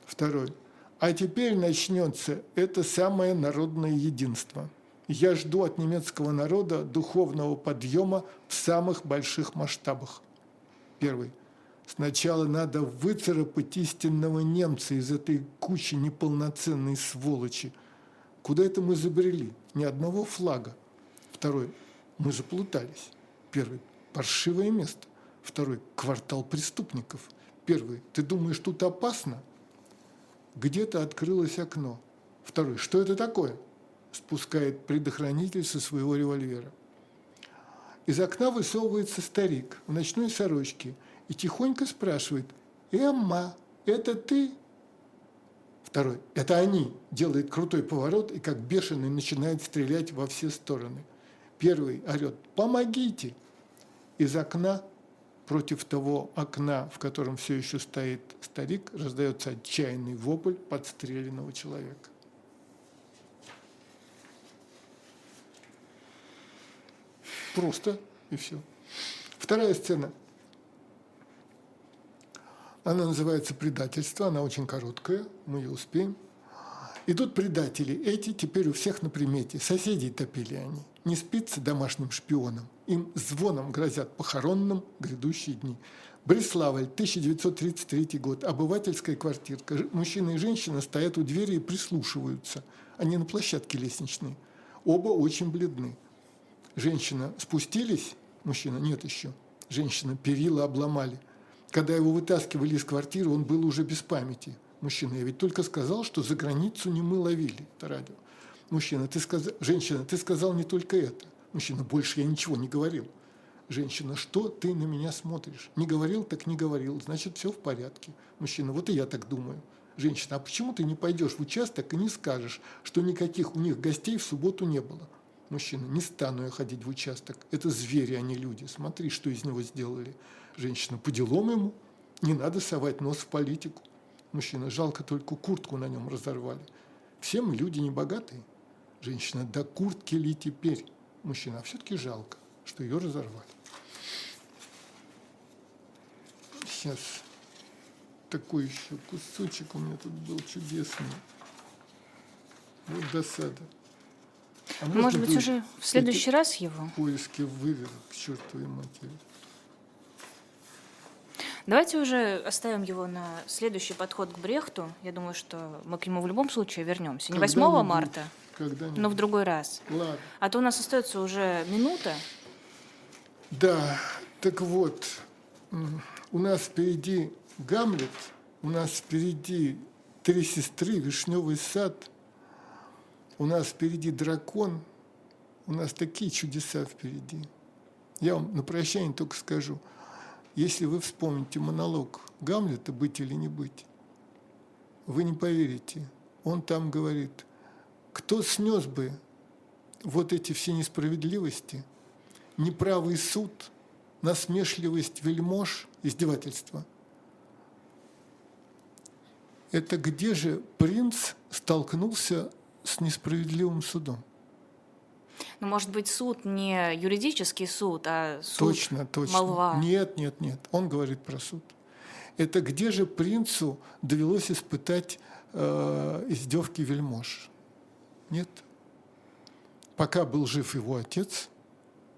Второй. А теперь начнется это самое народное единство. Я жду от немецкого народа духовного подъема в самых больших масштабах. Первый. Сначала надо выцарапать истинного немца из этой кучи неполноценной сволочи. Куда это мы забрели? Ни одного флага. Второй. Мы заплутались. Первый. Паршивое место. Второй. Квартал преступников. Первый. Ты думаешь, тут опасно? Где-то открылось окно. Второй. Что это такое? Спускает предохранитель со своего револьвера. Из окна высовывается старик в ночной сорочке и тихонько спрашивает «Эмма, это ты?» Второй «Это они!» делает крутой поворот и как бешеный начинает стрелять во все стороны. Первый орет «Помогите!» Из окна против того окна, в котором все еще стоит старик, раздается отчаянный вопль подстреленного человека. Просто и все. Вторая сцена. Она называется «Предательство», она очень короткая, мы ее успеем. И тут предатели, эти теперь у всех на примете, соседей топили они. Не спится домашним шпионам, им звоном грозят похоронным грядущие дни. Бреславль, 1933 год, обывательская квартирка. Мужчина и женщина стоят у двери и прислушиваются. Они на площадке лестничной. Оба очень бледны. Женщина спустились, мужчина нет еще. Женщина перила обломали. Когда его вытаскивали из квартиры, он был уже без памяти. Мужчина, я ведь только сказал, что за границу не мы ловили это радио. Мужчина, ты сказал, женщина, ты сказал не только это. Мужчина, больше я ничего не говорил. Женщина, что ты на меня смотришь? Не говорил, так не говорил, значит, все в порядке. Мужчина, вот и я так думаю. Женщина, а почему ты не пойдешь в участок и не скажешь, что никаких у них гостей в субботу не было? Мужчина, не стану я ходить в участок. Это звери, а не люди. Смотри, что из него сделали. Женщина, по делам ему. Не надо совать нос в политику. Мужчина, жалко только куртку на нем разорвали. Все мы люди не богатые. Женщина, да куртки ли теперь? Мужчина, а все-таки жалко, что ее разорвали. Сейчас такой еще кусочек у меня тут был чудесный. Вот досада. А Может быть, уже в следующий раз его? Поиски вывер к чертовой матери. Давайте уже оставим его на следующий подход к Брехту. Я думаю, что мы к нему в любом случае вернемся. Не 8 марта, но в другой раз. Ладно. А то у нас остается уже минута. Да, так вот, у нас впереди Гамлет, у нас впереди три сестры, вишневый сад, у нас впереди дракон, у нас такие чудеса впереди. Я вам на прощание только скажу – если вы вспомните монолог Гамлета «Быть или не быть», вы не поверите. Он там говорит, кто снес бы вот эти все несправедливости, неправый суд, насмешливость вельмож, издевательство. Это где же принц столкнулся с несправедливым судом? Ну, может быть, суд не юридический суд, а суд точно, точно. молва. Нет, нет, нет. Он говорит про суд. Это где же принцу довелось испытать э, издевки вельмож? Нет. пока был жив его отец,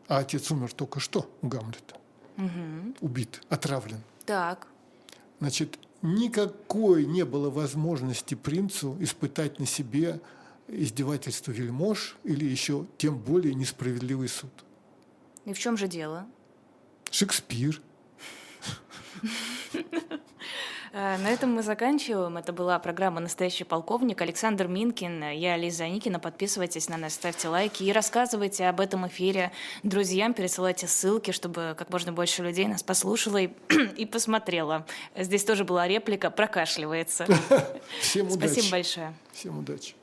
а отец умер только что у Гамлета, Угу. убит, отравлен. Так. Значит, никакой не было возможности принцу испытать на себе издевательство вельмож или еще тем более несправедливый суд. И в чем же дело? Шекспир. Э, На этом мы заканчиваем. Это была программа «Настоящий полковник». Александр Минкин, я Лиза Никина. Подписывайтесь на нас, ставьте лайки и рассказывайте об этом эфире друзьям, пересылайте ссылки, чтобы как можно больше людей нас послушало и, и посмотрело. Здесь тоже была реплика «прокашливается». Всем удачи. Спасибо большое. Всем удачи.